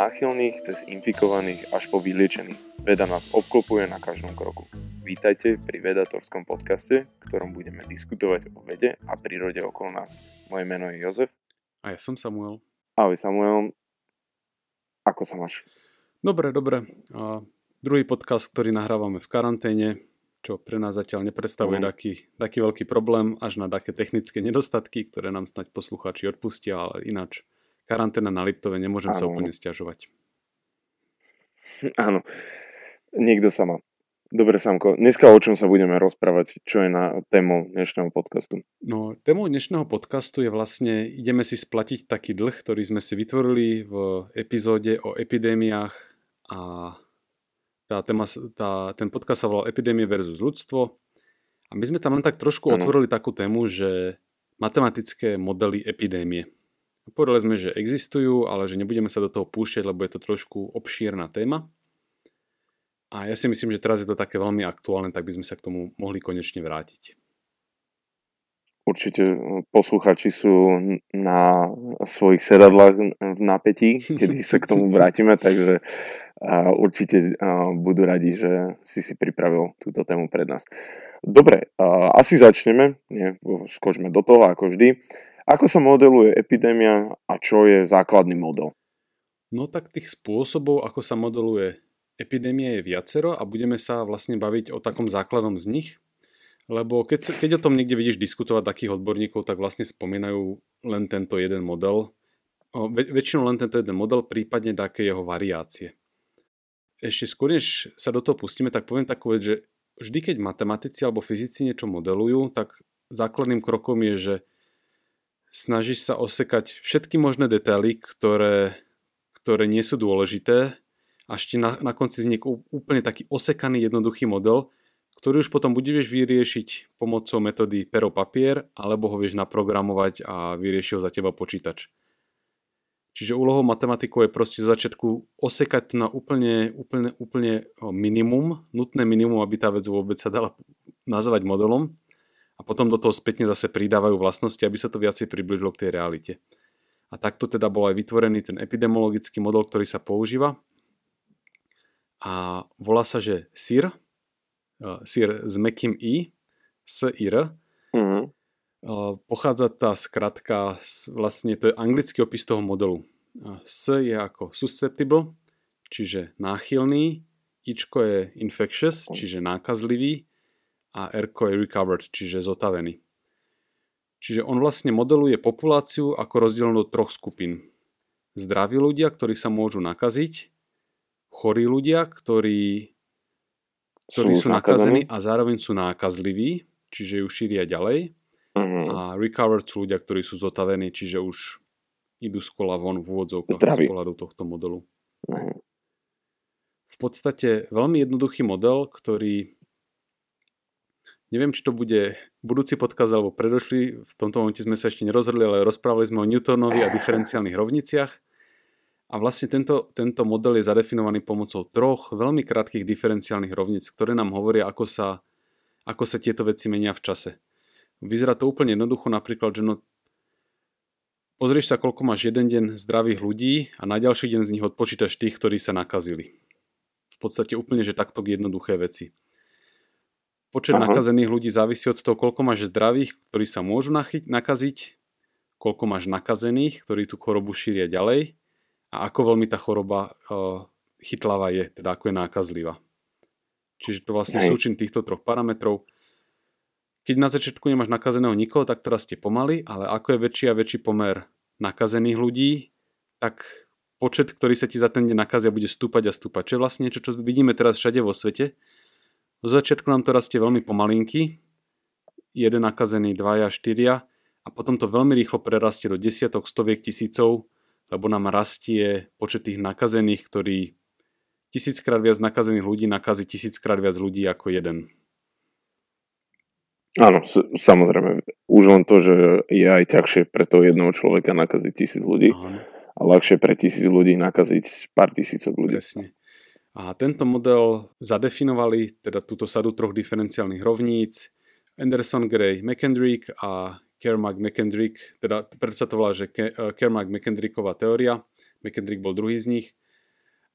náchylných cez infikovaných až po vyliečených. Veda nás obklopuje na každom kroku. Vítajte pri Vedatorskom podcaste, v ktorom budeme diskutovať o vede a prírode okolo nás. Moje meno je Jozef. A ja som Samuel. Ahoj Samuel. Ako sa máš? Dobre, dobre. A druhý podcast, ktorý nahrávame v karanténe, čo pre nás zatiaľ nepredstavuje mm. taký, taký veľký problém, až na také technické nedostatky, ktoré nám snať poslucháči odpustia, ale ináč karanténa na Liptove, nemôžem ano. sa úplne stiažovať. Áno, niekto sa má. Dobre, Samko, dneska o čom sa budeme rozprávať? Čo je na tému dnešného podcastu? No, témou dnešného podcastu je vlastne, ideme si splatiť taký dlh, ktorý sme si vytvorili v epizóde o epidémiách a tá téma, tá, ten podcast sa volal Epidémie versus ľudstvo. A my sme tam len tak trošku ano. otvorili takú tému, že matematické modely epidémie. Povedali sme, že existujú, ale že nebudeme sa do toho púšťať, lebo je to trošku obšírna téma. A ja si myslím, že teraz je to také veľmi aktuálne, tak by sme sa k tomu mohli konečne vrátiť. Určite posluchači sú na svojich sedadlách v napätí, kedy sa k tomu vrátime, takže určite budú radi, že si si pripravil túto tému pred nás. Dobre, asi začneme, skočme do toho ako vždy. Ako sa modeluje epidémia a čo je základný model? No tak tých spôsobov, ako sa modeluje epidémia je viacero a budeme sa vlastne baviť o takom základnom z nich. Lebo keď, keď o tom niekde vidíš diskutovať takých odborníkov, tak vlastne spomínajú len tento jeden model. Väč- väčšinou len tento jeden model, prípadne také jeho variácie. Ešte skôr, než sa do toho pustíme, tak poviem takú vec, že vždy, keď matematici alebo fyzici niečo modelujú, tak základným krokom je, že snažíš sa osekať všetky možné detaily, ktoré, ktoré nie sú dôležité, až ti na, na konci vznikne úplne taký osekaný jednoduchý model, ktorý už potom budeš vyriešiť pomocou metódy pero papier, alebo ho vieš naprogramovať a vyrieši ho za teba počítač. Čiže úlohou matematikov je proste z začiatku osekať to na úplne, úplne, úplne minimum, nutné minimum, aby tá vec vôbec sa dala nazvať modelom a potom do toho spätne zase pridávajú vlastnosti, aby sa to viacej približilo k tej realite. A takto teda bol aj vytvorený ten epidemiologický model, ktorý sa používa. A volá sa, že SIR, uh, SIR s mekým I, SIR. Mm-hmm. Uh, pochádza tá skratka, vlastne to je anglický opis toho modelu. Uh, S je ako susceptible, čiže náchylný, Ičko je infectious, čiže nákazlivý a R je recovered, čiže zotavený. Čiže on vlastne modeluje populáciu ako rozdelenú do troch skupín. Zdraví ľudia, ktorí sa môžu nakaziť, chorí ľudia, ktorí, ktorí sú, sú nakazení a zároveň sú nákazliví, čiže ju šíria ďalej. Uh-huh. A recovered sú ľudia, ktorí sú zotavení, čiže už idú z kola von v úvodzovkách z pohľadu tohto modelu. Uh-huh. V podstate veľmi jednoduchý model, ktorý Neviem, či to bude budúci podkaz alebo predošli. V tomto momente sme sa ešte nerozhodli, ale rozprávali sme o Newtonovi a diferenciálnych rovniciach. A vlastne tento, tento model je zadefinovaný pomocou troch veľmi krátkých diferenciálnych rovnic, ktoré nám hovoria, ako sa, ako sa tieto veci menia v čase. Vyzerá to úplne jednoducho, napríklad, že no, pozrieš sa, koľko máš jeden deň zdravých ľudí a na ďalší deň z nich odpočítaš tých, ktorí sa nakazili. V podstate úplne, že takto jednoduché veci. Počet Aha. nakazených ľudí závisí od toho, koľko máš zdravých, ktorí sa môžu nachyť, nakaziť, koľko máš nakazených, ktorí tú chorobu šíria ďalej a ako veľmi tá choroba uh, chytlavá je, teda ako je nákazlivá. Čiže to vlastne súčin týchto troch parametrov. Keď na začiatku nemáš nakazeného nikoho, tak teraz ste pomaly, ale ako je väčší a väčší pomer nakazených ľudí, tak počet, ktorý sa ti za ten deň nakazia, bude stúpať a stúpať. Čo je vlastne niečo, čo vidíme teraz všade vo svete, zo začiatku nám to rastie veľmi pomalinky, jeden nakazený, dvaja, štyria a potom to veľmi rýchlo prerastie do desiatok, stoviek tisícov, lebo nám rastie počet tých nakazených, ktorý tisíckrát viac nakazených ľudí nakazí tisíckrát viac ľudí ako jeden. Áno, samozrejme. Už len to, že je aj ťažšie pre toho jednoho človeka nakaziť tisíc ľudí Áno. a ľahšie pre tisíc ľudí nakaziť pár tisícok ľudí. Presne. A tento model zadefinovali teda túto sadu troch diferenciálnych rovníc Anderson, Gray, McKendrick a Kermack McKendrick, teda preto sa to volá, že eh, Kermack McKendricková teória, McKendrick bol druhý z nich.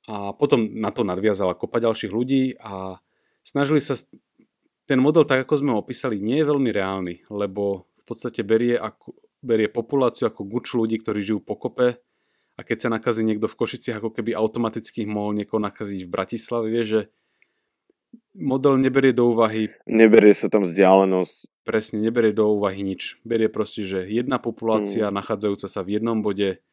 A potom na to nadviazala kopa ďalších ľudí a snažili sa... Ten model, tak ako sme ho opísali, nie je veľmi reálny, lebo v podstate berie, ako, berie populáciu ako guč ľudí, ktorí žijú po kope a keď sa nakazí niekto v Košiciach, ako keby automaticky mohol niekoho nakaziť v Bratislave, vie, že model neberie do úvahy... Neberie sa tam vzdialenosť. Presne, neberie do úvahy nič. Berie proste, že jedna populácia mm. nachádzajúca sa v jednom bode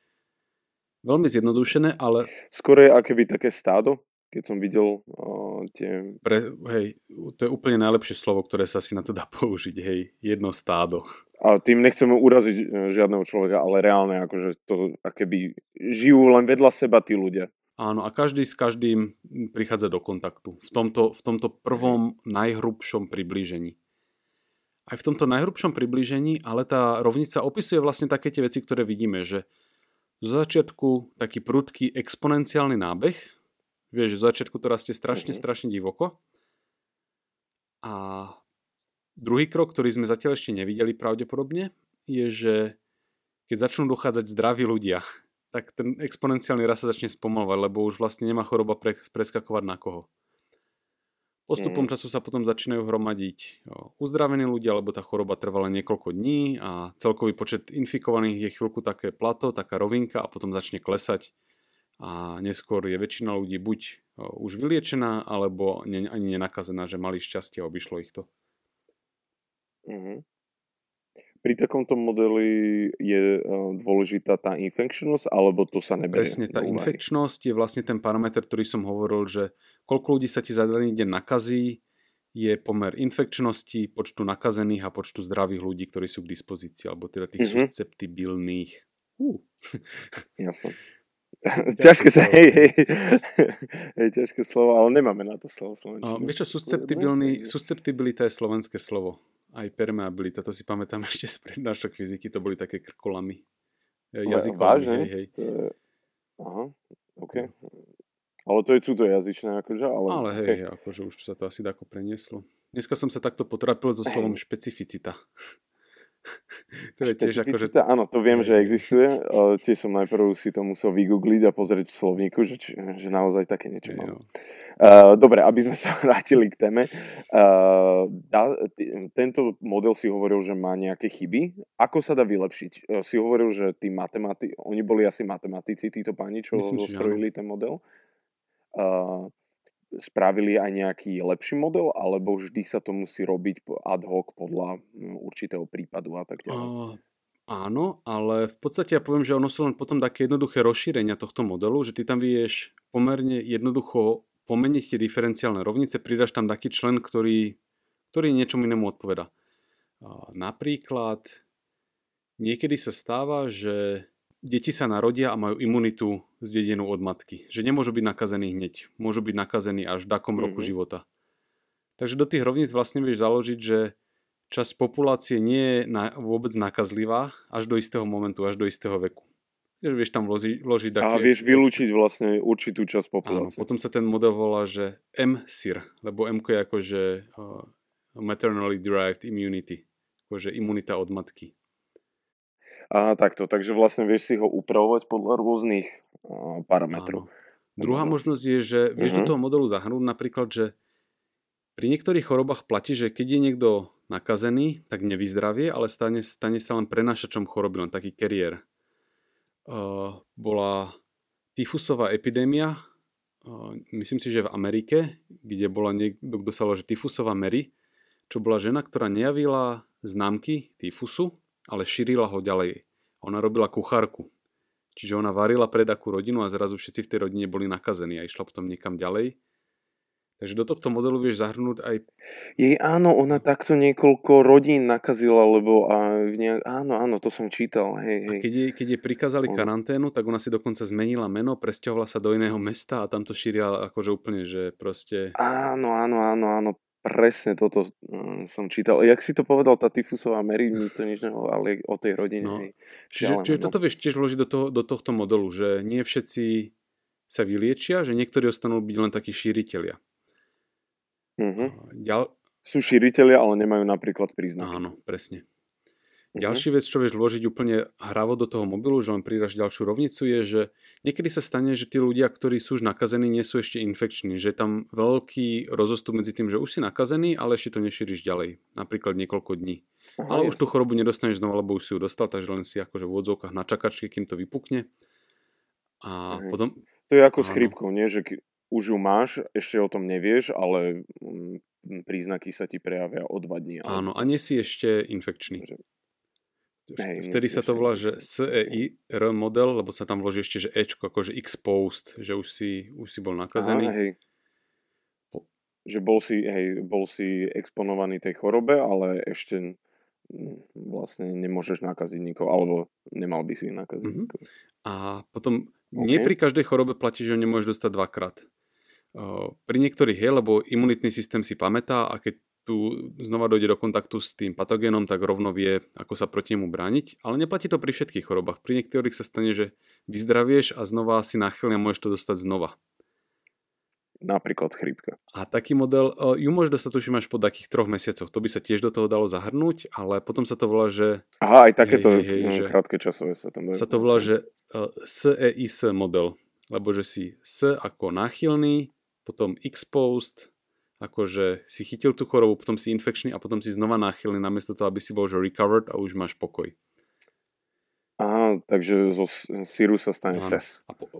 Veľmi zjednodušené, ale... Skôr je akéby také stádo, keď som videl uh, tie... Pre, hej, to je úplne najlepšie slovo, ktoré sa si na to dá použiť, hej, jedno stádo. A tým nechceme uraziť e, žiadneho človeka, ale reálne akože to akéby žijú len vedľa seba tí ľudia. Áno, a každý s každým prichádza do kontaktu. V tomto, v tomto prvom najhrubšom priblížení. Aj v tomto najhrubšom priblížení, ale tá rovnica opisuje vlastne také tie veci, ktoré vidíme, že zo začiatku taký prudký exponenciálny nábeh. Vieš, zo začiatku to rastie strašne, mm-hmm. strašne divoko. A druhý krok, ktorý sme zatiaľ ešte nevideli pravdepodobne, je, že keď začnú dochádzať zdraví ľudia, tak ten exponenciálny rast sa začne spomalovať, lebo už vlastne nemá choroba pre, preskakovať na koho. Postupom mm. času sa potom začínajú hromadiť uzdravení ľudia, lebo tá choroba trvala niekoľko dní a celkový počet infikovaných je chvíľku také plato, taká rovinka a potom začne klesať a neskôr je väčšina ľudí buď už vyliečená, alebo ani nenakazená, že mali šťastie a obišlo ich to. Mm-hmm pri takomto modeli je uh, dôležitá tá infekčnosť, alebo to sa neberie? Presne, tá infekčnosť je vlastne ten parameter, ktorý som hovoril, že koľko ľudí sa ti za daný deň nakazí, je pomer infekčnosti, počtu nakazených a počtu zdravých ľudí, ktorí sú k dispozícii, alebo teda tých mm-hmm. susceptibilných. Uh. Jasne. ťažké sa, hej, hej, hej, ťažké slovo, ale nemáme na to slovo slovenčine. vieš čo, susceptibilný, susceptibilita je slovenské slovo aj permeabilita, to si pamätám ešte z prednášok fyziky, to boli také krkolamy. E, jazykové, Vážne? Hej, hej. To je... Aha, OK. Ale to je jazyčné, akože? Ale, ale hej, okay. akože už sa to asi tako prenieslo. Dneska som sa takto potrapil so slovom špecificita. to je tiež akože... Áno, to viem, že existuje. Tiež som najprv si to musel vygoogliť a pozrieť v slovníku, že, že naozaj také niečo mám. Uh, dobre, aby sme sa vrátili k téme. Uh, t- tento model si hovoril, že má nejaké chyby. Ako sa dá vylepšiť? Uh, si hovoril, že tí matemati- oni boli asi matematici, títo páni, čo Myslím, zostrojili ten model. Uh, spravili aj nejaký lepší model, alebo vždy sa to musí robiť ad hoc podľa mm, určitého prípadu a tak ďalej? Uh, áno, ale v podstate ja poviem, že ono sú len potom také jednoduché rozšírenia tohto modelu, že ty tam vieš pomerne jednoducho pomeniť tie diferenciálne rovnice, pridaš tam taký člen, ktorý, ktorý niečomu inému odpoveda. Uh, napríklad niekedy sa stáva, že deti sa narodia a majú imunitu zdedenú od matky. Že nemôžu byť nakazení hneď. Môžu byť nakazení až v takom mm-hmm. roku mhm. života. Takže do tých rovníc vlastne vieš založiť, že časť populácie nie je na, vôbec nakazlivá až do istého momentu, až do istého veku. Že vieš tam vloži, vložiť A vieš vylúčiť vlastne určitú časť populácie. Áno, potom sa ten model volá, že M-SIR, lebo M je akože uh, maternally derived immunity, akože imunita od matky. A takto, takže vlastne vieš si ho upravovať podľa rôznych uh, parametrov. Áno. Druhá možnosť je, že vieš uh-huh. do mhm. toho modelu zahrnúť napríklad, že pri niektorých chorobách platí, že keď je niekto nakazený, tak nevyzdravie, ale stane, stane sa len prenašačom choroby, len taký kariér. Uh, bola tyfusová epidémia, uh, myslím si, že v Amerike, kde bola niekto, kto sa že tyfusová Mary, čo bola žena, ktorá nejavila známky tyfusu, ale šírila ho ďalej. Ona robila kuchárku. Čiže ona varila pred akú rodinu a zrazu všetci v tej rodine boli nakazení a išla potom niekam ďalej. Takže do tohto modelu vieš zahrnúť aj... Jej áno, ona takto niekoľko rodín nakazila, lebo a nejak, áno, áno, to som čítal. Hej, hej. A keď jej, keď jej prikázali karanténu, tak ona si dokonca zmenila meno, presťahovala sa do iného mesta a tam to šírila akože úplne, že proste... Áno, áno, áno, áno, Presne toto um, som čítal. Jak si to povedal, tá tyfusová Mary, mi to nič nehovoril, ale o tej rodine. No. Čiže, čiže no. toto vieš tiež vložiť do, toho, do tohto modelu, že nie všetci sa vyliečia, že niektorí ostanú byť len takí šíriteľia. Uh-huh. Ďal... Sú šíriteľia, ale nemajú napríklad príznaky. Áno, presne. Ďalšia vec, čo vieš vložiť úplne hravo do toho mobilu, že len pridaš ďalšiu rovnicu, je, že niekedy sa stane, že tí ľudia, ktorí sú už nakazení, nie sú ešte infekční. Že je tam veľký rozostup medzi tým, že už si nakazený, ale ešte to nešíriš ďalej. Napríklad niekoľko dní. Aha, ale už tú chorobu nedostaneš znova, lebo už si ju dostal, takže len si akože v odzovkách na čakačke, kým to vypukne. A mhm. potom... To je ako s chrípkou, nie? Že už ju máš, ešte o tom nevieš, ale mm, príznaky sa ti prejavia o dva dní. Áno, a nie si ešte infekčný. Že... Hej, Vtedy sa to volá, že SEIR model, lebo sa tam vloží ešte, že Ečko, akože exposed, že už si, už si bol nakazený. Aha, hej. Že bol si, hej, bol si exponovaný tej chorobe, ale ešte vlastne nemôžeš nakaziť nikoho, alebo nemal by si nakaziť mm-hmm. nikoho. A potom okay. nie pri každej chorobe platí, že ho nemôžeš dostať dvakrát. Pri niektorých je, lebo imunitný systém si pamätá a keď tu znova dojde do kontaktu s tým patogénom, tak rovno vie, ako sa proti nemu brániť. Ale neplatí to pri všetkých chorobách. Pri niektorých sa stane, že vyzdravieš a znova si náchylne a môžeš to dostať znova. Napríklad chrípka. A taký model, ju môžeš dostať, tuším, až po takých troch mesiacoch. To by sa tiež do toho dalo zahrnúť, ale potom sa to volá, že... Aha, aj takéto hej, hej, hej, že krátke časové sa tam... Sa to volá, že SEIS model, lebo že si S ako náchylný, potom exposed, akože si chytil tú chorobu, potom si infekčný a potom si znova náchylný, namiesto toho, aby si bol že recovered a už máš pokoj. Aha, takže zo síru sa stane Aha. SES. A po,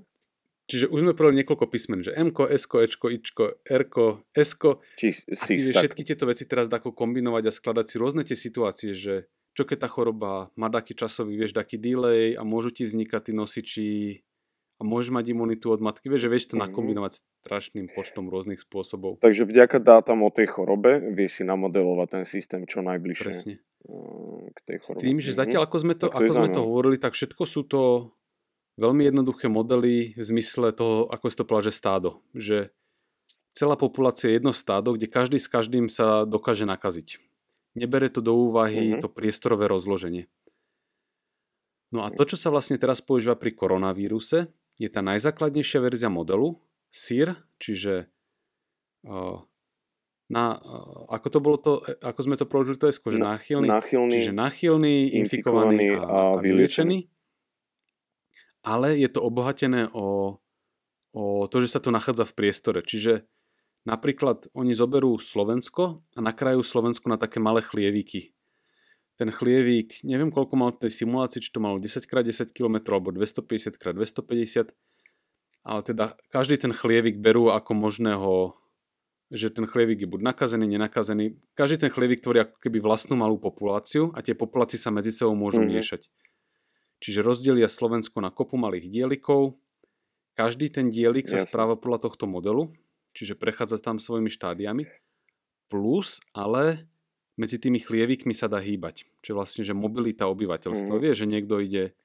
čiže už sme povedali niekoľko písmen, že M, S, Ečko, Ičko, R, S. A ty všetky tieto veci teraz ako kombinovať a skladať si rôzne tie situácie, že čo keď tá choroba má taký časový, vieš, taký delay a môžu ti vznikať tí nosiči a môžeš mať imunitu od matky. Vieš, že vieš to mm-hmm. nakombinovať strašným počtom rôznych spôsobov. Takže vďaka dátam o tej chorobe vieš si namodelovať ten systém čo najbližšie Presne. Eh, k tej chorobe. S tým, že mhm. zatiaľ ako sme to, to ako sme to hovorili, tak všetko sú to veľmi jednoduché modely v zmysle toho, ako si to povedal, že stádo. Že celá populácia je jedno stádo, kde každý s každým sa dokáže nakaziť. Nebere to do úvahy mm-hmm. to priestorové rozloženie. No a to, čo sa vlastne teraz používa pri koronavíruse, je tá najzákladnejšia verzia modelu, SIR, čiže na, ako to bolo to, ako sme to preložili to je že náchylný, náchylný, čiže náchylný, infikovaný, infikovaný a, a vyliečený. Ale je to obohatené o, o to, že sa to nachádza v priestore. Čiže napríklad oni zoberú Slovensko a nakrajú Slovensko na také malé chlieviky ten chlievík, neviem koľko mal tej simulácii, či to malo 10x10 km alebo 250x250, ale teda každý ten chlievik berú ako možného, že ten chlievik je buď nakazený, nenakazený. Každý ten chlievik tvorí ako keby vlastnú malú populáciu a tie populácie sa medzi sebou môžu mm-hmm. miešať. Čiže rozdelia Slovensko na kopu malých dielikov. Každý ten dielik sa správa podľa tohto modelu, čiže prechádza tam svojimi štádiami. Plus, ale medzi tými chlievikmi sa dá hýbať. Čiže vlastne, že mobilita obyvateľstva. Mm. Vie, že niekto ide...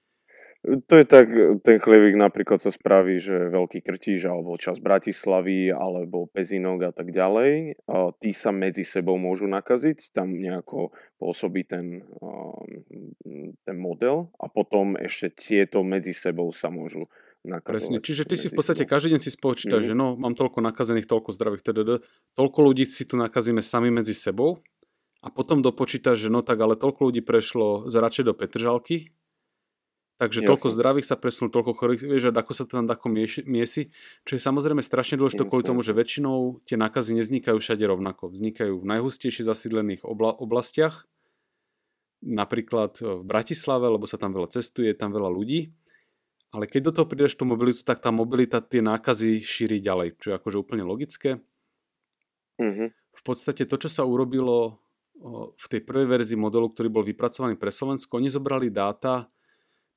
To je tak, ten chlievik napríklad sa spraví, že Veľký Krtíž alebo čas Bratislavy alebo Pezinok a tak ďalej. Tí sa medzi sebou môžu nakaziť, tam nejako pôsobí ten, ten model a potom ešte tieto medzi sebou sa môžu nakazovať. Presne, čiže ty si v podstate každý deň si spočítaš, mm. že no, mám toľko nakazených, toľko zdravých, tdd. Toľko ľudí si tu nakazíme sami medzi sebou a potom dopočítaš, že no tak ale toľko ľudí prešlo z radšej do Petržalky, takže Jasne. toľko zdravých sa presunú, toľko chorých, vieš, ako sa to tam tako miesi, čo je samozrejme strašne dôležité kvôli tomu, že väčšinou tie nákazy nevznikajú všade rovnako. Vznikajú v najhustejšie zasídlených obla- oblastiach, napríklad v Bratislave, lebo sa tam veľa cestuje, je tam veľa ľudí, ale keď do toho prídeš tú mobilitu, tak tá mobilita tie nákazy šíri ďalej, čo je akože úplne logické. Mm-hmm. V podstate to, čo sa urobilo v tej prvej verzii modelu, ktorý bol vypracovaný pre Slovensko, oni zobrali dáta,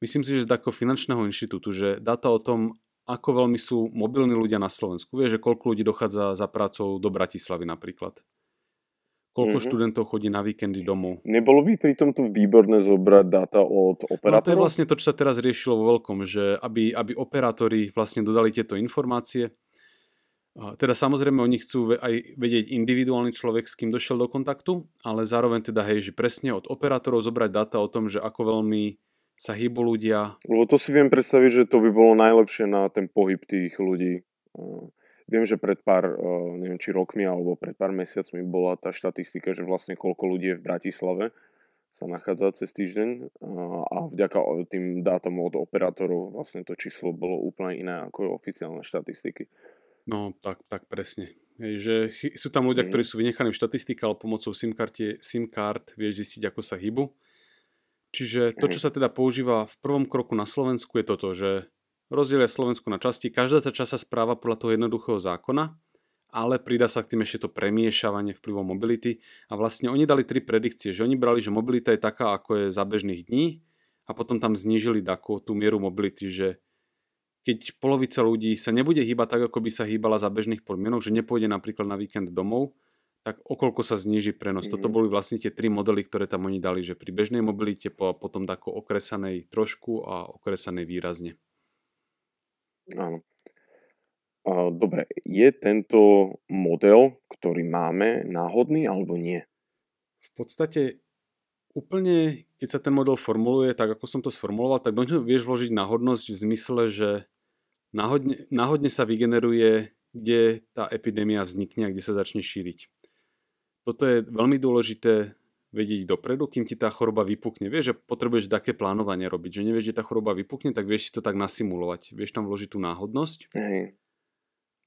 myslím si, že z takého finančného inštitútu, že dáta o tom, ako veľmi sú mobilní ľudia na Slovensku. Vieš, že koľko ľudí dochádza za prácou do Bratislavy napríklad. Koľko mm-hmm. študentov chodí na víkendy domov. Nebolo by pritom tu výborné zobrať dáta od operátorov? No to je vlastne to, čo sa teraz riešilo vo veľkom, že aby, aby operátori vlastne dodali tieto informácie, teda samozrejme oni chcú aj vedieť individuálny človek, s kým došiel do kontaktu, ale zároveň teda hej, že presne od operátorov zobrať dáta o tom, že ako veľmi sa hýbu ľudia. Lebo to si viem predstaviť, že to by bolo najlepšie na ten pohyb tých ľudí. Viem, že pred pár, neviem či rokmi alebo pred pár mesiacmi bola tá štatistika, že vlastne koľko ľudí je v Bratislave sa nachádza cez týždeň a vďaka tým dátom od operátorov vlastne to číslo bolo úplne iné ako oficiálne štatistiky. No, tak, tak presne. Hej, že sú tam ľudia, ktorí sú vynechaní v štatistike, ale pomocou SIM, karte, SIM kart vieš zistiť, ako sa hybu. Čiže to, čo sa teda používa v prvom kroku na Slovensku je toto, že rozdielia Slovensku na časti, každá tá časť sa správa podľa toho jednoduchého zákona, ale pridá sa k tým ešte to premiešavanie vplyvom mobility a vlastne oni dali tri predikcie, že oni brali, že mobilita je taká, ako je za bežných dní a potom tam znížili takú tú mieru mobility, že keď polovica ľudí sa nebude hýbať tak, ako by sa hýbala za bežných podmienok, že nepôjde napríklad na víkend domov, tak okolko sa zníži prenos. Mm. Toto mhm. boli vlastne tie tri modely, ktoré tam oni dali, že pri bežnej mobilite, po, potom tako okresanej trošku a okresanej výrazne. Áno. Dobre, je tento model, ktorý máme, náhodný alebo nie? V podstate úplne, keď sa ten model formuluje, tak ako som to sformuloval, tak do neho vieš vložiť náhodnosť v zmysle, že náhodne, náhodne sa vygeneruje, kde tá epidémia vznikne a kde sa začne šíriť. Toto je veľmi dôležité vedieť dopredu, kým ti tá choroba vypukne. Vieš, že potrebuješ také plánovanie robiť, že nevieš, že tá choroba vypukne, tak vieš si to tak nasimulovať. Vieš tam vložiť tú náhodnosť. Mm.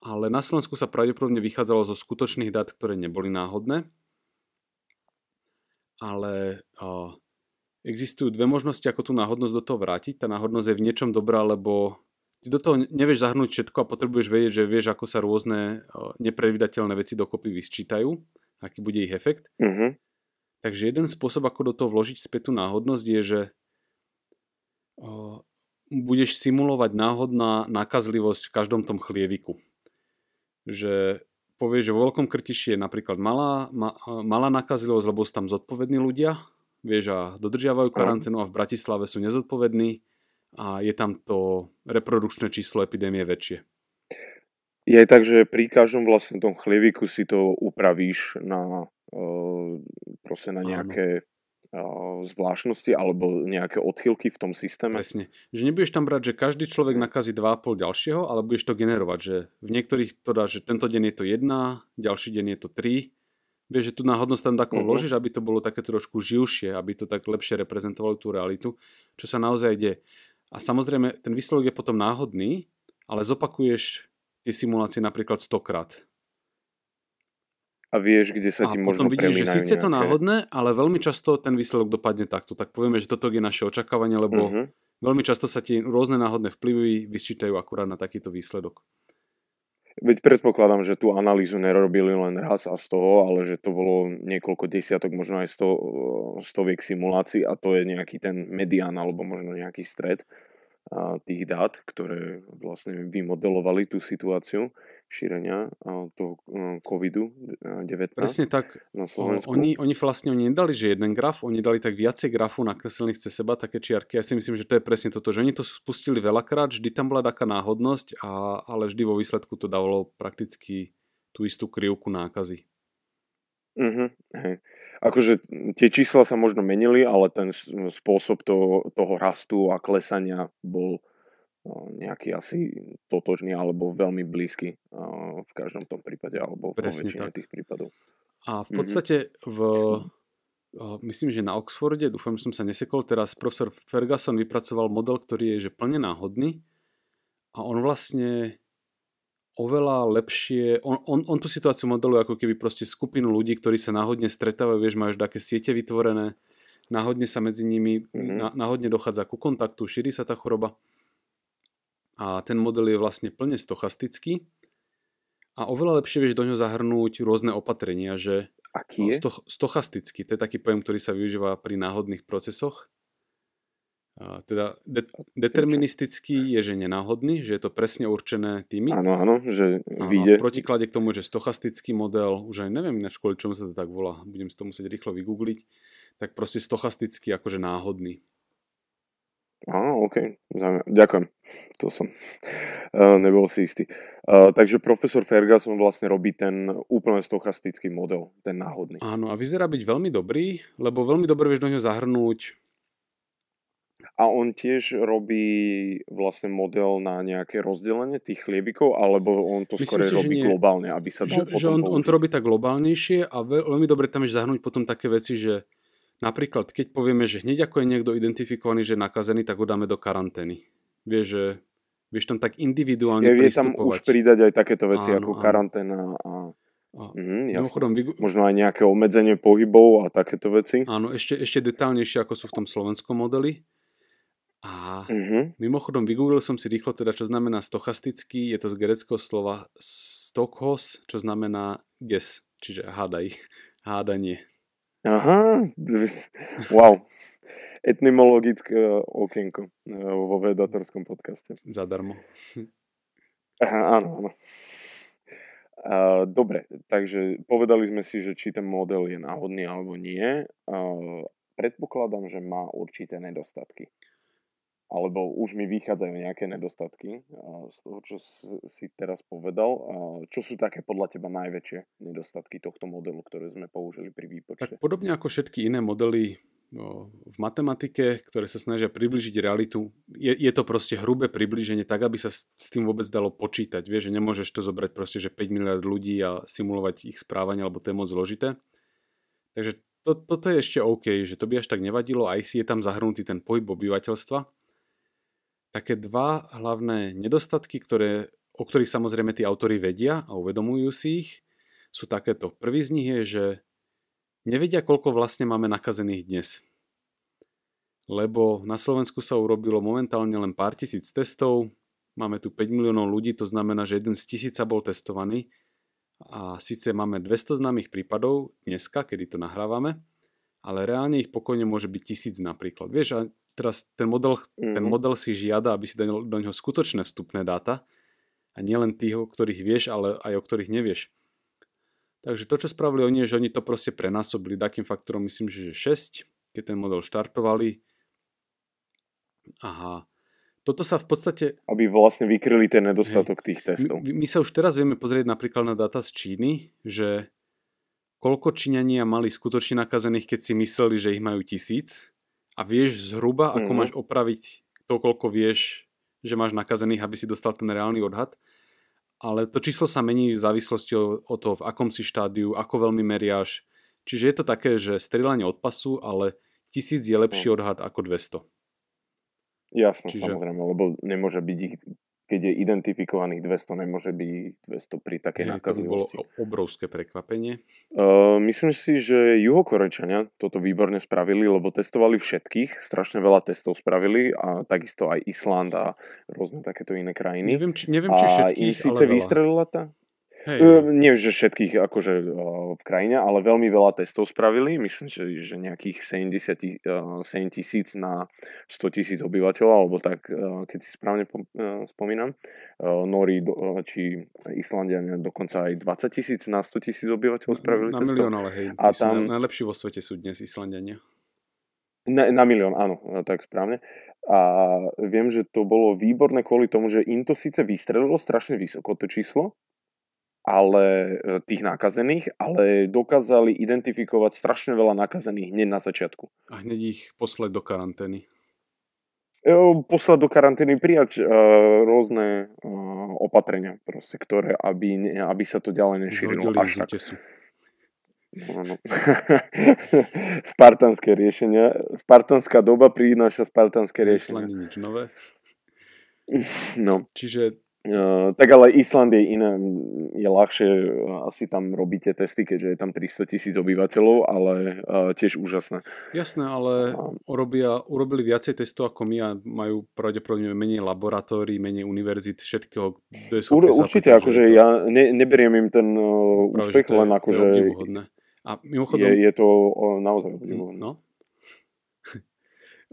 Ale na Slovensku sa pravdepodobne vychádzalo zo skutočných dát, ktoré neboli náhodné. Ale o, existujú dve možnosti, ako tú náhodnosť do toho vrátiť. Tá náhodnosť je v niečom dobrá, lebo ty do toho nevieš zahrnúť všetko a potrebuješ vedieť, že vieš, ako sa rôzne o, neprevidateľné veci dokopy vysčítajú aký bude ich efekt. Mm-hmm. Takže jeden spôsob, ako do toho vložiť späť tú náhodnosť je, že o, budeš simulovať náhodná nákazlivosť v každom tom chlieviku. Že povieš, že vo veľkom krtiši je napríklad malá, ma, malá nákazlivosť, lebo sú tam zodpovední ľudia, vieš, a dodržiavajú karanténu a v Bratislave sú nezodpovední a je tam to reprodukčné číslo epidémie väčšie. Je aj tak, že pri každom vlastne tom chlieviku si to upravíš na, uh, proste na nejaké uh, zvláštnosti alebo nejaké odchylky v tom systéme. Presne. Že nebudeš tam brať, že každý človek nakazí 2,5 ďalšieho, ale budeš to generovať, že v niektorých to dá, že tento deň je to 1, ďalší deň je to 3. Vieš, že tu náhodnosť tam tako uh-huh. vložíš, aby to bolo také trošku živšie, aby to tak lepšie reprezentovalo tú realitu, čo sa naozaj deje. A samozrejme, ten výsledok je potom náhodný, ale zopakuješ tie simulácie napríklad stokrát. A vieš, kde sa ti a možno potom vidíš, že síce je to náhodné, ale veľmi často ten výsledok dopadne takto. Tak povieme, že toto je naše očakávanie, lebo uh-huh. veľmi často sa ti rôzne náhodné vplyvy vysčítajú akurát na takýto výsledok. Veď predpokladám, že tú analýzu nerobili len raz a z toho, ale že to bolo niekoľko desiatok, možno aj sto, stoviek simulácií a to je nejaký ten medián alebo možno nejaký stred tých dát, ktoré vlastne vymodelovali tú situáciu šírenia toho COVID-19 Presne tak. Na Slovensku. Oni, oni vlastne oni nedali, že jeden graf, oni dali tak viacej grafu nakreslených cez seba, také čiarky. Ja si myslím, že to je presne toto, že oni to spustili veľakrát, vždy tam bola taká náhodnosť, a, ale vždy vo výsledku to dávalo prakticky tú istú krivku nákazy. Uh-huh, hej. Akože tie čísla sa možno menili, ale ten spôsob toho, toho rastu a klesania bol nejaký asi totožný alebo veľmi blízky v každom tom prípade alebo Presne vo väčšine tak. tých prípadov. A v mhm. podstate v, myslím, že na Oxforde, dúfam, že som sa nesekol, teraz profesor Ferguson vypracoval model, ktorý je že plne náhodný a on vlastne oveľa lepšie, on, on, on tú situáciu modeluje ako keby proste skupinu ľudí, ktorí sa náhodne stretávajú, vieš, majú také siete vytvorené, náhodne sa medzi nimi, mm-hmm. náhodne dochádza ku kontaktu, šíri sa tá choroba. A ten model je vlastne plne stochastický a oveľa lepšie vieš do ňoho zahrnúť rôzne opatrenia, že Aký je? stochastický, to je taký pojem, ktorý sa využíva pri náhodných procesoch a teda de- deterministický je, že nenáhodný, že je to presne určené tými. Áno, áno, že vyjde. A v protiklade k tomu, že stochastický model, už aj neviem ináč kvôli čomu sa to tak volá, budem si to musieť rýchlo vygoogliť, tak proste stochastický akože náhodný. Áno, OK, ďakujem. To som uh, nebol si istý. Uh, takže profesor Ferguson vlastne robí ten úplne stochastický model, ten náhodný. Áno, a vyzerá byť veľmi dobrý, lebo veľmi dobre vieš do neho zahrnúť a on tiež robí vlastne model na nejaké rozdelenie tých chlievikov, alebo on to skôr robí globálne, aby sa dal že, potom že on, on to robí tak globálnejšie a veľmi dobre tam je zahrnúť potom také veci, že napríklad, keď povieme, že hneď ako je niekto identifikovaný, že je nakazený, tak ho dáme do karantény. Vieš, že vieš tam tak individuálne Je, je pristupovať. tam už pridať aj takéto veci Áno, ako áno. karanténa a A jasné. mimochodom, vygu- možno aj nejaké obmedzenie pohybov a takéto veci. áno, ešte, ešte detálnejšie, ako sú v tom slovenskom modeli. A Mhm. mimochodom, vygooglil som si rýchlo teda, čo znamená stochastický. Je to z greckého slova stokhos, čo znamená guess, čiže hádaj, hádanie. Aha, wow. Etymologické okienko eh, vo vedatorskom podcaste. Zadarmo. Aha, áno, áno. Dobre, takže povedali sme si, že či ten model je náhodný alebo nie. Predpokladám, že má určité nedostatky. Alebo už mi vychádzajú nejaké nedostatky z toho, čo si teraz povedal. Čo sú také podľa teba najväčšie nedostatky tohto modelu, ktoré sme použili pri výpočte? Tak podobne ako všetky iné modely no, v matematike, ktoré sa snažia približiť realitu, je, je to proste hrubé približenie tak, aby sa s, s tým vôbec dalo počítať. Vieš, že nemôžeš to zobrať proste, že 5 miliard ľudí a simulovať ich správanie, lebo to je moc zložité. Takže to, toto je ešte OK, že to by až tak nevadilo, aj si je tam zahrnutý ten pohyb obyvateľstva. Také dva hlavné nedostatky, ktoré, o ktorých samozrejme tí autory vedia a uvedomujú si ich, sú takéto. Prvý z nich je, že nevedia, koľko vlastne máme nakazených dnes. Lebo na Slovensku sa urobilo momentálne len pár tisíc testov, máme tu 5 miliónov ľudí, to znamená, že jeden z tisíca bol testovaný a síce máme 200 známych prípadov dneska, kedy to nahrávame, ale reálne ich pokojne môže byť tisíc napríklad. Vieš, a teraz ten model, ten Mhm. model si žiada, aby si dal do neho skutočné vstupné dáta a nielen tých, o ktorých vieš, ale aj o ktorých nevieš. Takže to, čo spravili oni, je, že oni to proste prenásobili takým faktorom, myslím, že 6, keď ten model štartovali. Aha. Toto sa v podstate... Aby vlastne vykryli ten nedostatok tých testov. My, my sa už teraz vieme pozrieť napríklad na data z Číny, že koľko Číňania mali skutočne nakazených, keď si mysleli, že ich majú tisíc a vieš zhruba, ako Mhm. máš opraviť to, koľko vieš, že máš nakazených, aby si dostal ten reálny odhad. Ale to číslo sa mení v závislosti od toho, v akom si štádiu, ako veľmi meriaš. Čiže je to také, že strieľanie od pasu, ale tisíc je lepší Mhm. odhad ako 200. Jasno, Čiže- samozrejme, lebo nemôže byť ich, keď je identifikovaných 200, nemôže byť 200 pri takej Hej, to by bolo obrovské prekvapenie. Uh, myslím si, že juhokorečania toto výborne spravili, lebo testovali všetkých, strašne veľa testov spravili a takisto aj Island a rôzne takéto iné krajiny. Neviem, či, neviem, či a všetkých, síce ale veľa. vystrelila tá... Hej, Uh, nie, že všetkých akože uh, v krajine, ale veľmi veľa testov spravili. Myslím, že, že nejakých 70 tis- uh, 7 tisíc na 100 tisíc obyvateľov, alebo tak, uh, keď si správne pom- spomínam. Nóri uh, či Islandiania dokonca aj 20 tisíc na 100 tisíc obyvateľov spravili na testov. milión, ale hej. A tam-. Najlepší vo svete sú dnes Islandiania. Na, na milión, áno, no, tak správne. A viem, že to bolo výborné kvôli tomu, že im to síce vystrelilo strašne vysoko, to číslo, ale e, tých nakazených, ale dokázali identifikovať strašne veľa nakazených hneď na začiatku. A hneď ich poslať do karantény. E, Poslať do karantény, prijať uh, rôzne uh, opatrenia, proste, ktoré, aby, ne, aby sa to ďalej nešírilo až tak. útesu. No, no. Spartanské riešenia. Spartanská doba prináša spartanské riešenia. Nič nové. No. Čiže Uh, tak ale Island je iné, je ľahšie, uh, asi tam robíte testy, keďže je tam 300 tisíc obyvateľov, ale uh, tiež úžasné. jasné, ale urobia, urobili viacej testov ako my a majú pravdepodobne menej laboratórií, menej univerzít, všetkého, je schopný Ur, určite, opýtať, akože to- ja ne, neberiem im ten uh, práve, úspech, len akože. A mimochodom, je, je to uh, naozaj obdivuhodné. no,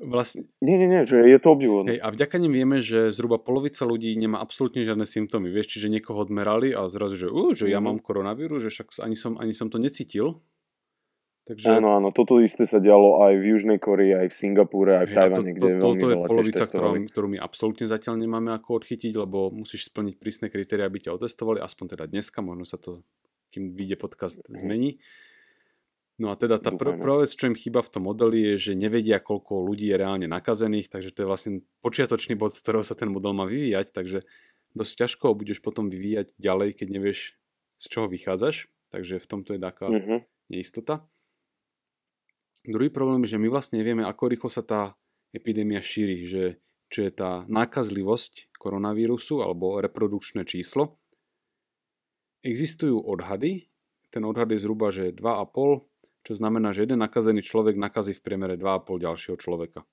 vlastne, Nie, nie, nie, že je to obdivuhodné. hej, a vďaka nim vieme, že zhruba polovica ľudí nemá absolútne žiadne symptómy. Vieš, čiže niekoho odmerali a zrazu, že, uh, že ja Mhm. mám koronavírus, že však ani som, ani som to necítil. Takže Áno, áno, toto isté sa dialo aj v Južnej Koreji, aj v Singapúre, aj v Tajvane, kde to, veľmi to je polovica, ktorú, ktorú my absolútne zatiaľ nemáme ako odchytiť, lebo musíš splniť prísne kritéria, aby ťa otestovali, aspoň teda dneska, možno sa to, kým vyjde podcast, Mhm. zmení. No a teda tá pr- prvá vec, čo im chýba v tom modeli, je, že nevedia, koľko ľudí je reálne nakazených, takže to je vlastne počiatočný bod, z ktorého sa ten model má vyvíjať, takže dosť ťažko ho budeš potom vyvíjať ďalej, keď nevieš, z čoho vychádzaš, takže v tomto je taká Mhm. neistota. Druhý problém je, že my vlastne nevieme, ako rýchlo sa tá epidémia šíri, že čo je tá nákazlivosť koronavírusu alebo reprodukčné číslo. Existujú odhady, ten odhad je zhruba, že 2,5, čo znamená, že jeden nakazený človek nakazí v priemere 2,5 ďalšieho človeka.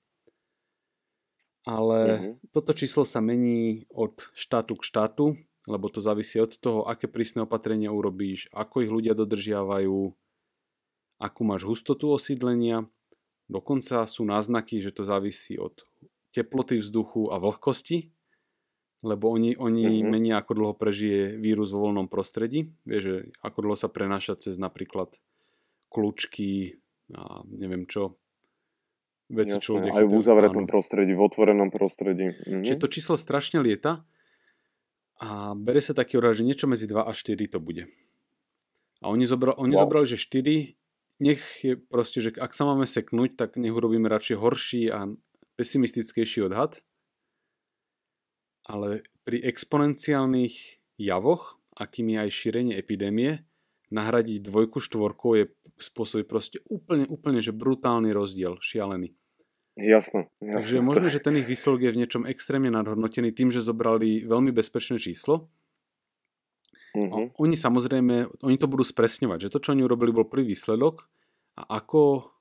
Ale uh-huh. toto číslo sa mení od štátu k štátu, lebo to závisí od toho, aké prísne opatrenia urobíš, ako ich ľudia dodržiavajú, akú máš hustotu osídlenia. Dokonca sú náznaky, že to závisí od teploty vzduchu a vlhkosti, lebo oni, oni mm-hmm. menia, ako dlho prežije vírus vo voľnom prostredí. Vieš, že ako dlho sa prenáša cez napríklad kľúčky a neviem čo. Veci, čo ľudia aj v uzavretom áno. prostredí, v otvorenom prostredí. Mm-hmm. Čiže to číslo strašne lieta a bere sa taký odhad, že niečo medzi 2 a 4 to bude. A oni, zobra, oni wow. zobrali, že 4 nech je proste, že ak sa máme seknúť, tak nech urobíme radšej horší a pesimistickejší odhad. Ale pri exponenciálnych javoch, akým je aj šírenie epidémie, nahradiť dvojku štvorkou je spôsobí proste úplne, úplne, že brutálny rozdiel, šialený. Jasno. jasno. Takže možno, že ten ich výsledok je v niečom extrémne nadhodnotený tým, že zobrali veľmi bezpečné číslo Uh-huh. Oni samozrejme, oni to budú spresňovať, že to, čo oni urobili, bol prvý výsledok a ako,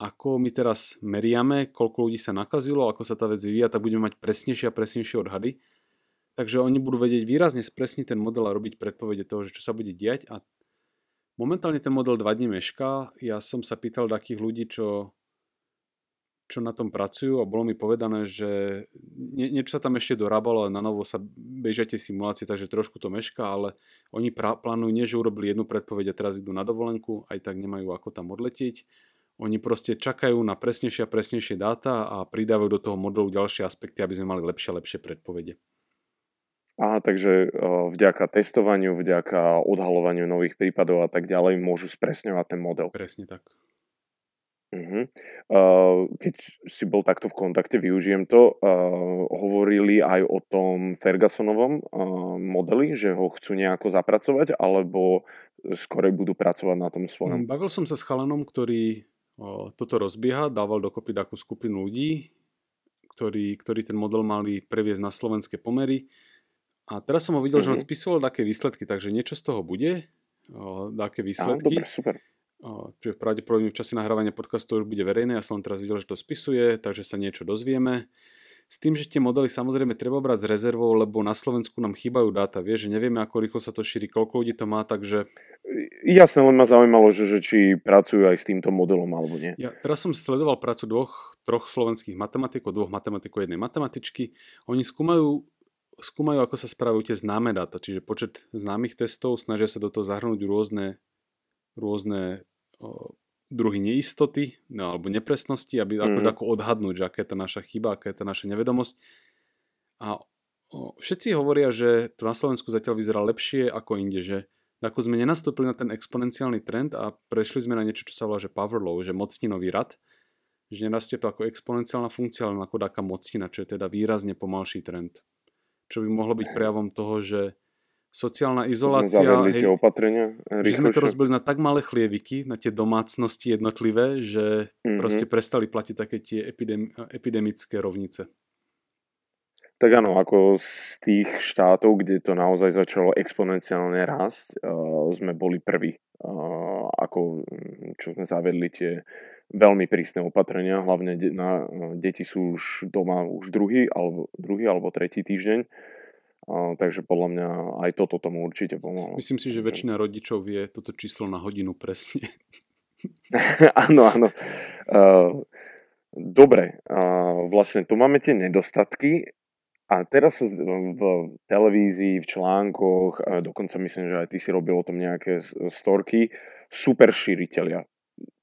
ako my teraz meriame, koľko ľudí sa nakazilo, ako sa tá vec vyvíja, tak budeme mať presnejšie a presnejšie odhady. Takže oni budú vedieť výrazne spresniť ten model a robiť predpovede toho, že čo sa bude diať a momentálne ten model 2 dní mešká. Ja som sa pýtal takých ľudí, čo čo na tom pracujú a bolo mi povedané, že nie, niečo sa tam ešte dorábalo, ale na novo sa bežia tie simulácie, takže trošku to meška, ale oni pra, plánujú nie, že urobili jednu predpoveď a teraz idú na dovolenku, aj tak nemajú ako tam odletieť. Oni proste čakajú na presnejšie a presnejšie dáta a pridávajú do toho modelu ďalšie aspekty, aby sme mali lepšie a lepšie predpovede. Aha, takže vďaka testovaniu, vďaka odhalovaniu nových prípadov a tak ďalej môžu spresňovať ten model. Presne tak. Uh-huh. Uh, keď si bol takto v kontakte, využijem to, uh, hovorili aj o tom Fergusonovom uh, modeli, že ho chcú nejako zapracovať, alebo skore budú pracovať na tom svojom? Mm, bavil som sa s chalanom, ktorý uh, toto rozbieha, dával dokopy takú skupinu ľudí, ktorí, ktorí ten model mali previesť na slovenské pomery. A teraz som ho videl, uh-huh. že on mhm. spisoval také výsledky, takže niečo z toho bude, také výsledky. Áno, dobre, super čiže pravdepodobne v čase nahrávania podcastu už bude verejné, ja som teraz videl, že to spisuje, takže sa niečo dozvieme. S tým, že tie modely samozrejme treba brať s rezervou, lebo na Slovensku nám chýbajú dáta, vieš, že nevieme, ako rýchlo sa to šíri, koľko ľudí to má, takže... Jasne, len ma zaujímalo, že, že či pracujú aj s týmto modelom, alebo nie. Ja teraz som sledoval prácu dvoch, troch slovenských matematikov, dvoch matematikov, jednej matematičky. Oni skúmajú skúmajú, ako sa spravujú tie známe dáta, čiže počet známych testov, snažia sa do toho zahrnúť rôzne rôzne o, druhy neistoty no, alebo nepresnosti, aby mm-hmm. ako, ako odhadnúť, že aká je tá naša chyba, aká je tá naša nevedomosť. A o, všetci hovoria, že to na Slovensku zatiaľ vyzerá lepšie ako inde, že ako sme nenastúpili na ten exponenciálny trend a prešli sme na niečo, čo sa volá, že power law, že mocninový rad, že nerastie to ako exponenciálna funkcia, ale ako taká mocnina, čo je teda výrazne pomalší trend. Čo by mohlo byť prejavom toho, že sociálna izolácia. Sme hej, tie opatrenia. Že sme to rozbili na tak malé chlieviky, na tie domácnosti jednotlivé, že mm-hmm. proste prestali platiť také tie epidem, epidemické rovnice. Tak áno, ako z tých štátov, kde to naozaj začalo exponenciálne rásť, uh, sme boli prví. Uh, ako čo sme zavedli tie veľmi prísne opatrenia, hlavne de- na, uh, deti sú už doma už druhý alebo, druhý alebo tretí týždeň a, takže podľa mňa aj toto tomu určite pomohlo. Myslím si, že väčšina rodičov vie toto číslo na hodinu presne. áno, áno. Uh, dobre, uh, vlastne tu máme tie nedostatky a teraz sa v televízii, v článkoch, dokonca myslím, že aj ty si robil o tom nejaké storky, super šíriteľia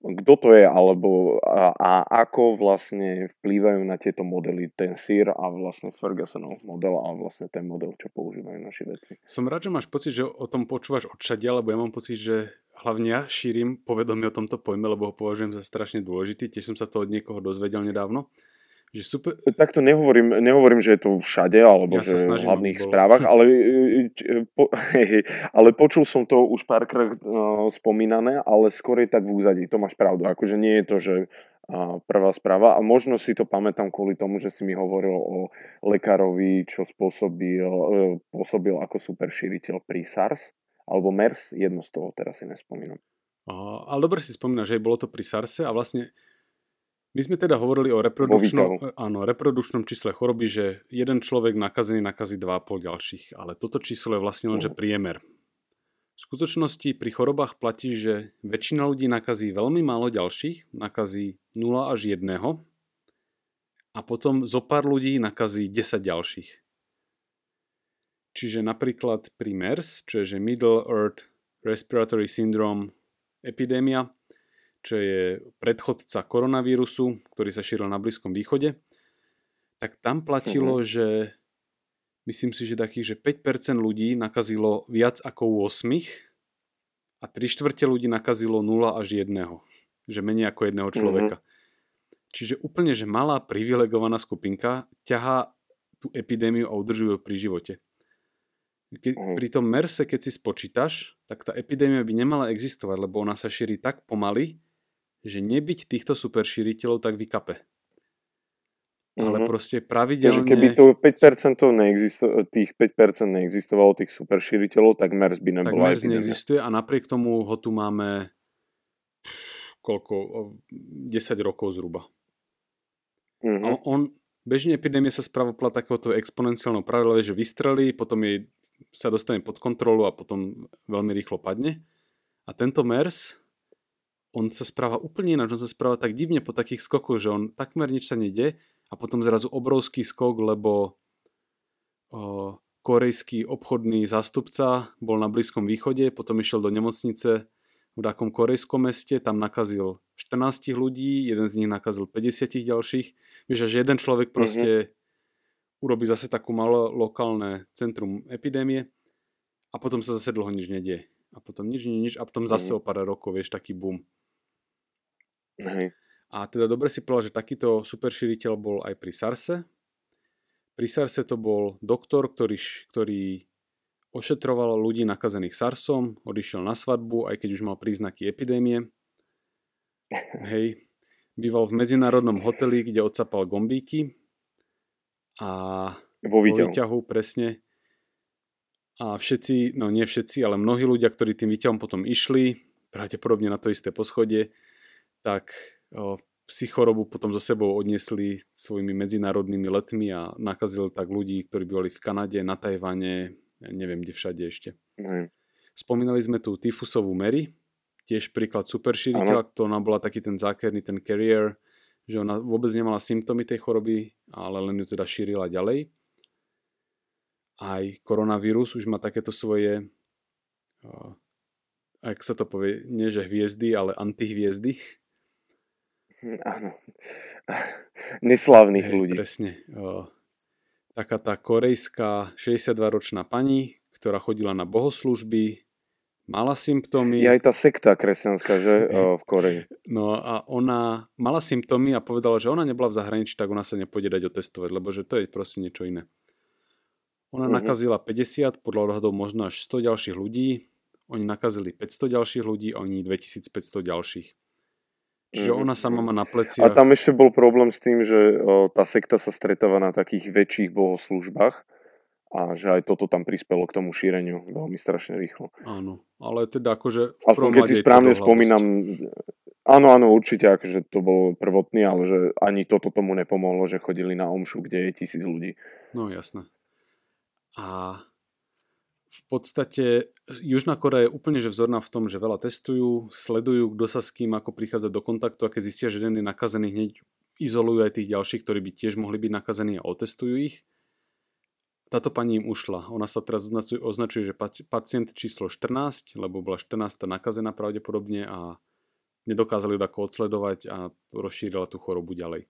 kto to je, alebo a, a ako vlastne vplývajú na tieto modely ten sír a vlastne Fergusonov model a vlastne ten model, čo používajú naši veci. Som rád, že máš pocit, že o tom počúvaš odšadia, lebo ja mám pocit, že hlavne ja šírim povedomie o tomto pojme, lebo ho považujem za strašne dôležitý. Tiež som sa to od niekoho dozvedel nedávno. Že super... Takto nehovorím, nehovorím, že je to všade, alebo ja že v hlavných správach, ale, po, ale počul som to už párkrát uh, spomínané, ale skôr je tak v úzadí, to máš pravdu. Akože nie je to, že uh, prvá správa a možno si to pamätám kvôli tomu, že si mi hovoril o lekárovi, čo spôsobil, uh, pôsobil ako super šíriteľ pri SARS alebo MERS, jedno z toho teraz si nespomínam. Uh, ale dobre si spomínaš, že bolo to pri SARSe a vlastne my sme teda hovorili o reprodukčnom, áno, reprodukčnom čísle choroby, že jeden človek nakazený nakazí 2,5 ďalších, ale toto číslo je vlastne len, že priemer. V skutočnosti pri chorobách platí, že väčšina ľudí nakazí veľmi málo ďalších, nakazí 0 až 1 a potom zo pár ľudí nakazí 10 ďalších. Čiže napríklad pri MERS, čo je Middle Earth Respiratory Syndrome epidémia, čo je predchodca koronavírusu, ktorý sa šíril na Blízkom východe, tak tam platilo, uh-huh. že myslím si, že takých, že 5% ľudí nakazilo viac ako u 8 a 3 štvrte ľudí nakazilo 0 až 1, že menej ako jedného mhm. človeka. Uh-huh. Čiže úplne, že malá privilegovaná skupinka ťahá tú epidémiu a udržuje pri živote. Ke, uh-huh. Pri tom MERSE, keď si spočítaš, tak tá epidémia by nemala existovať, lebo ona sa šíri tak pomaly, že nebyť týchto super šíriteľov, tak vykape. Mm-hmm. Ale mhm. proste pravidelne... Takže keby to 5% neexisto- tých 5% neexistovalo tých super šíriteľov, tak MERS by nebol. Tak MERS neexistuje a napriek tomu ho tu máme koľko? 10 rokov zhruba. Mm-hmm. A on, bežne epidémia sa správa podľa takéhoto exponenciálneho pravidla, že vystrelí, potom jej sa dostane pod kontrolu a potom veľmi rýchlo padne. A tento MERS on sa správa úplne ináč, on sa správa tak divne po takých skokoch, že on takmer nič sa nedie a potom zrazu obrovský skok, lebo o, korejský obchodný zástupca bol na Blízkom východe, potom išiel do nemocnice v takom korejskom meste, tam nakazil 14 ľudí, jeden z nich nakazil 50 ďalších. Vieš, že jeden človek mhm. proste mm-hmm. urobí zase takú malé lokálne centrum epidémie a potom sa zase dlho nič nedie. A potom nič, nič, a potom zase mm-hmm. o pár rokov, vieš, taký boom. Hej. A teda dobre si povedal, že takýto super šíriteľ bol aj pri SARSE. Pri SARSE to bol doktor, ktorý, ktorý ošetroval ľudí nakazených SARSom, odišiel na svadbu, aj keď už mal príznaky epidémie. Hej. Býval v medzinárodnom hoteli, kde odsapal gombíky. A vo výťahu. Vo výťahu, presne. A všetci, no nie všetci, ale mnohí ľudia, ktorí tým výťahom potom išli, pravdepodobne na to isté poschodie, tak o, si chorobu potom zo sebou odniesli svojimi medzinárodnými letmi a nakazili tak ľudí, ktorí boli v Kanade, na Tajvane, neviem kde všade ešte. Mm. Spomínali sme tu tyfusovú Mary, tiež príklad super šíriteľa, to ona bola taký ten zákerný, ten carrier, že ona vôbec nemala symptómy tej choroby, ale len ju teda šírila ďalej. Aj koronavírus už má takéto svoje, ak sa to povie, nie že hviezdy, ale antihviezdy, Áno. Neslavných Hej, ľudí. Presne. O, taká tá korejská 62-ročná pani, ktorá chodila na bohoslužby, mala symptómy. Je aj tá sekta kresťanská, že o, v Koreji. No a ona mala symptómy a povedala, že ona nebola v zahraničí, tak ona sa nepôjde dať otestovať, lebo že to je proste niečo iné. Ona uh-huh. nakazila 50, podľa odhadov možno až 100 ďalších ľudí. Oni nakazili 500 ďalších ľudí, oni 2500 ďalších. Čiže mhm. ona sama má na pleci. A tam ešte bol problém s tým, že o, tá sekta sa stretáva na takých väčších bohoslúžbách a že aj toto tam prispelo k tomu šíreniu veľmi strašne rýchlo. Áno, ale teda akože... A keď si správne spomínam, áno, áno, určite, akože to bol prvotný, ale že ani toto tomu nepomohlo, že chodili na omšu, kde je tisíc ľudí. No jasné. A v podstate Južná Korea je úplne že vzorná v tom, že veľa testujú, sledujú, kto sa s kým ako prichádza do kontaktu a keď zistia, že jeden je nakazený, hneď izolujú aj tých ďalších, ktorí by tiež mohli byť nakazení a otestujú ich. Táto pani im ušla. Ona sa teraz označuje, že pacient číslo 14, lebo bola 14. nakazená pravdepodobne a nedokázali ju ako odsledovať a rozšírila tú chorobu ďalej.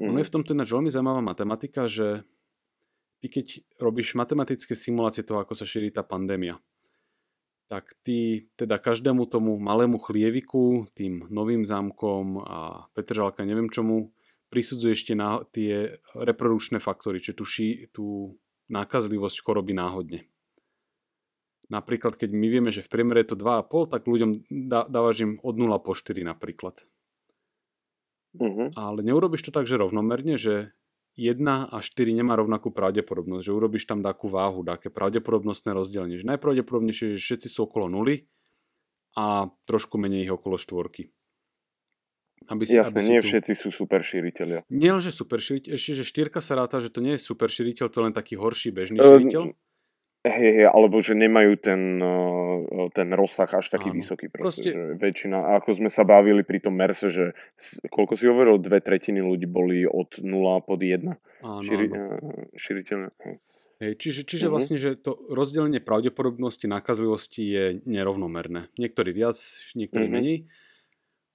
Mm. Ono je v tomto ináč veľmi zaujímavá matematika, že ty keď robíš matematické simulácie toho, ako sa šíri tá pandémia, tak ty teda každému tomu malému chlieviku, tým novým zámkom a Petržalka neviem čomu, prisudzuje ešte na tie reprodukčné faktory, čiže tú, ší, tú nákazlivosť choroby náhodne. Napríklad, keď my vieme, že v priemere je to 2,5, tak ľuďom dá, dávaš im od 0 po 4 napríklad. Uh-huh. Ale neurobiš to tak, že rovnomerne, že 1 a 4 nemá rovnakú pravdepodobnosť, že urobíš tam takú váhu, také pravdepodobnostné rozdelenie. Že najpravdepodobnejšie že všetci sú okolo nuly a trošku menej ich okolo štvorky. Aby si, Jasne, aby nie tu... všetci sú super šíriteľia. Nie len, že super šíriteľ, ešte, že štyrka sa ráta, že to nie je super šíriteľ, to je len taký horší bežný šíriteľ. Uh, Hej, hej, alebo že nemajú ten, ten rozsah až taký Áno. vysoký. Proste, proste... Že väčšina, ako sme sa bavili pri tom Merse, že koľko si hovoril, dve tretiny ľudí boli od 0 pod 1 áno, širi, áno. Hej, čiže čiže uh-huh. vlastne, že to rozdelenie pravdepodobnosti nákazlivosti je nerovnomerné. Niektorí viac, niektorí uh-huh. menej.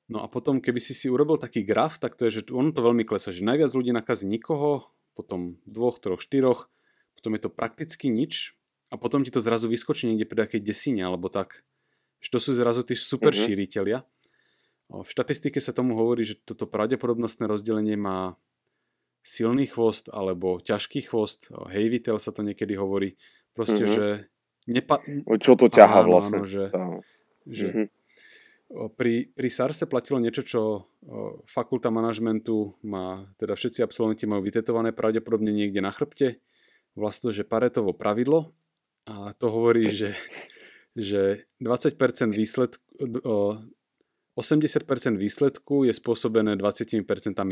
No a potom, keby si si urobil taký graf, tak to je, že on to veľmi klesa, že najviac ľudí nakazí nikoho, potom dvoch, troch, štyroch, potom je to prakticky nič, a potom ti to zrazu vyskočí niekde pri takej desine alebo tak. Že to sú zrazu tí super uh-huh. šíriteľia. V štatistike sa tomu hovorí, že toto pravdepodobnostné rozdelenie má silný chvost alebo ťažký chvost. Hejvitel sa to niekedy hovorí. Proste, uh-huh. že... Nepa- Čo to ťaha áno, vlastne? Áno, že, že uh-huh. Pri, pri SARSe platilo niečo, čo fakulta manažmentu má, teda všetci absolventi majú vytetované pravdepodobne niekde na chrbte. Vlastne, že Paretovo pravidlo, a to hovorí, že, že 20% výsledku, 80% výsledku je spôsobené 20%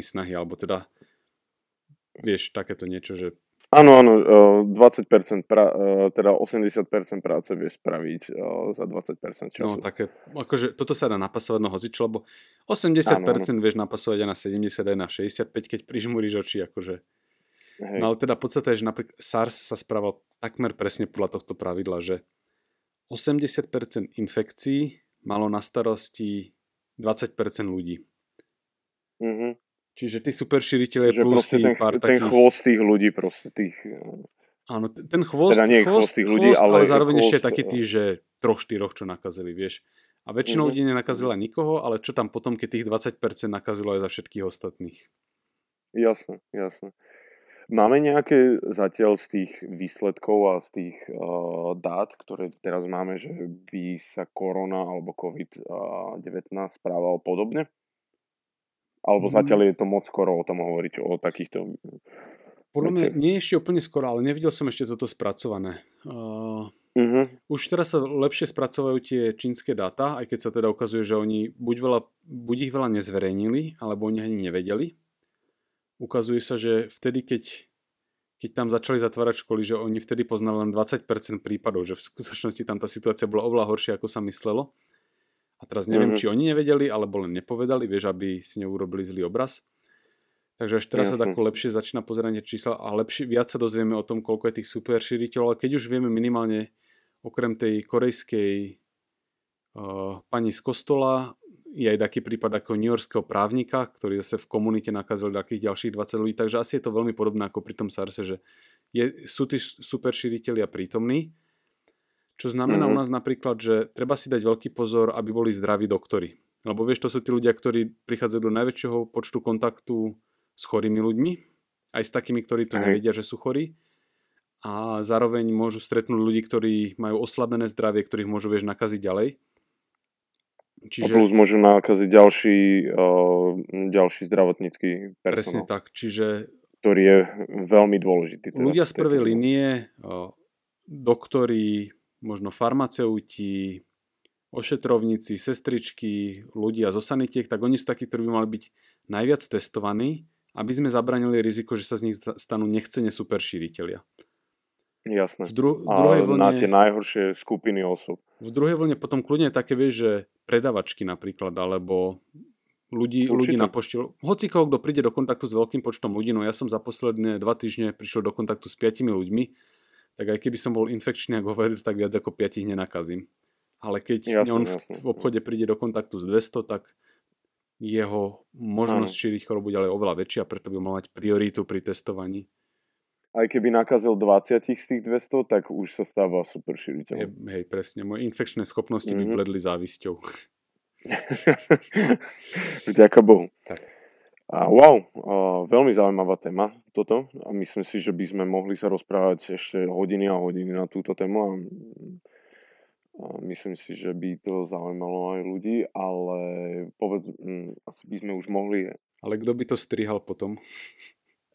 snahy, alebo teda vieš, takéto niečo, že Áno, áno, 20%, pra, teda 80% práce vie spraviť za 20% času. No, také, akože toto sa dá napasovať na hozičo, lebo 80% áno, áno. vieš napasovať aj na 70, aj na 65, keď prižmúriš oči, akože Hej. No ale teda podstate je, že napríklad SARS sa správal takmer presne podľa tohto pravidla, že 80% infekcií malo na starosti 20% ľudí. Mm-hmm. Čiže tí super šíriteľe plus tí ten, pár ten takých... chvost tých ľudí proste tých... Áno, ten chvost, teda nie chvost, chvost tých ľudí, chvost, ale, ale zároveň chvost, ešte taký tí, že troch, štyroch, čo nakazili, vieš. A väčšina mm-hmm. ľudí nenakazila nikoho, ale čo tam potom, keď tých 20% nakazilo aj za všetkých ostatných. Jasné, jasné. Máme nejaké zatiaľ z tých výsledkov a z tých uh, dát, ktoré teraz máme, že by sa korona alebo COVID-19 správal podobne? Alebo mm. zatiaľ je to moc skoro o tom hovoriť, o takýchto Podľa mňa nie je ešte úplne skoro, ale nevidel som ešte toto spracované. Uh, uh-huh. Už teraz sa lepšie spracovajú tie čínske dáta, aj keď sa teda ukazuje, že oni buď, veľa, buď ich veľa nezverejnili, alebo oni ani nevedeli ukazuje sa, že vtedy, keď, keď tam začali zatvárať školy, že oni vtedy poznali len 20% prípadov, že v skutočnosti tam tá situácia bola oveľa horšia, ako sa myslelo. A teraz neviem, mm-hmm. či oni nevedeli, alebo len nepovedali, vieš, aby si neurobili zlý obraz. Takže až teraz Jasne. sa tako lepšie začína pozerať čísla a lepšie, viac sa dozvieme o tom, koľko je tých super šíriteľov, ale keď už vieme minimálne okrem tej korejskej uh, pani z kostola je aj taký prípad ako Yorkského právnika, ktorý zase v komunite nakazil takých ďalších 20 ľudí, takže asi je to veľmi podobné ako pri tom SARSe, že je, sú tí super šíriteľia prítomní, čo znamená mm-hmm. u nás napríklad, že treba si dať veľký pozor, aby boli zdraví doktori. Lebo vieš, to sú tí ľudia, ktorí prichádzajú do najväčšieho počtu kontaktu s chorými ľuďmi, aj s takými, ktorí to nevedia, že sú chorí. A zároveň môžu stretnúť ľudí, ktorí majú oslabené zdravie, ktorých môžu vieš nakaziť ďalej. Čiže... A plus môžu nakaziť ďalší, uh, ďalší zdravotnícky personál. Presne tak, čiže... Ktorý je veľmi dôležitý. Teraz ľudia z prvej línie, uh, doktori, možno farmaceuti, ošetrovníci, sestričky, ľudia zo sanitiek, tak oni sú takí, ktorí by mali byť najviac testovaní, aby sme zabranili riziko, že sa z nich stanú nechcene super šíriteľia. Jasné. V dru- a druhej vlne, na tie najhoršie skupiny osob. V druhej vlne potom kľudne také vieš, že predavačky napríklad, alebo ľudí, ľudí na pošte. Hoci koho, kto príde do kontaktu s veľkým počtom ľudí, no ja som za posledné dva týždne prišiel do kontaktu s piatimi ľuďmi, tak aj keby som bol infekčný, ako hovoril, tak viac ako piatich nenakazím. Ale keď jasne, on v, jasne. v obchode príde do kontaktu s 200, tak jeho možnosť ano. šíriť chorobu ďalej je oveľa väčšia, preto by mal mať prioritu pri testovaní aj keby nakazil 20 z tých 200, tak už sa stáva super šíriteľom. Hej, hej, presne. Moje infekčné schopnosti mm-hmm. by mhm. bledli závisťou. Vďaka Bohu. Tak. A wow, uh, veľmi zaujímavá téma toto a myslím si, že by sme mohli sa rozprávať ešte hodiny a hodiny na túto tému a, a myslím si, že by to zaujímalo aj ľudí, ale povedz, um, asi by sme už mohli... Ale kto by to strihal potom?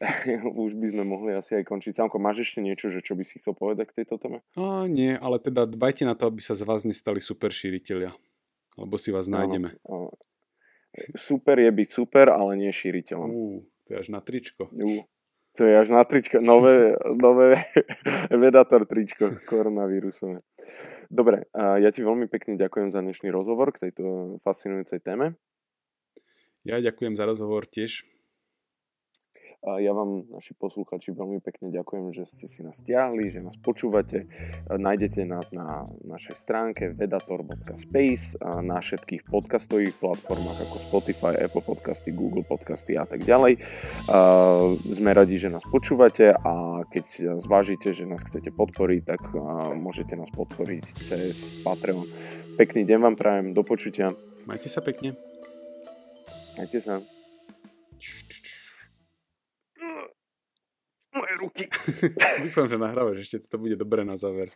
už by sme mohli asi aj končiť. Samko, máš ešte niečo, že čo by si chcel povedať k tejto téme? A nie, ale teda dbajte na to, aby sa z vás nestali super šíriteľia. Lebo si vás nájdeme. Áno, áno super je byť super, ale nie šíriteľom. Uh, to je až na tričko. Uh, to je až na tričko. Nové, nové Vedator tričko koronavírusové. Dobre, ja ti veľmi pekne ďakujem za dnešný rozhovor k tejto fascinujúcej téme. Ja ďakujem za rozhovor tiež. Ja vám, naši posluchači, veľmi pekne ďakujem, že ste si nás stiahli, že nás počúvate. Nájdete nás na našej stránke vedator.space a na všetkých podcastových platformách ako Spotify, Apple Podcasty, Google Podcasty a tak ďalej. Sme radi, že nás počúvate a keď zvážite, že nás chcete podporiť, tak môžete nás podporiť cez Patreon. Pekný deň vám prajem, do počutia. Majte sa pekne. Majte sa. Ruky. Dúfam, že nahrávaš ešte, to bude dobré na záver.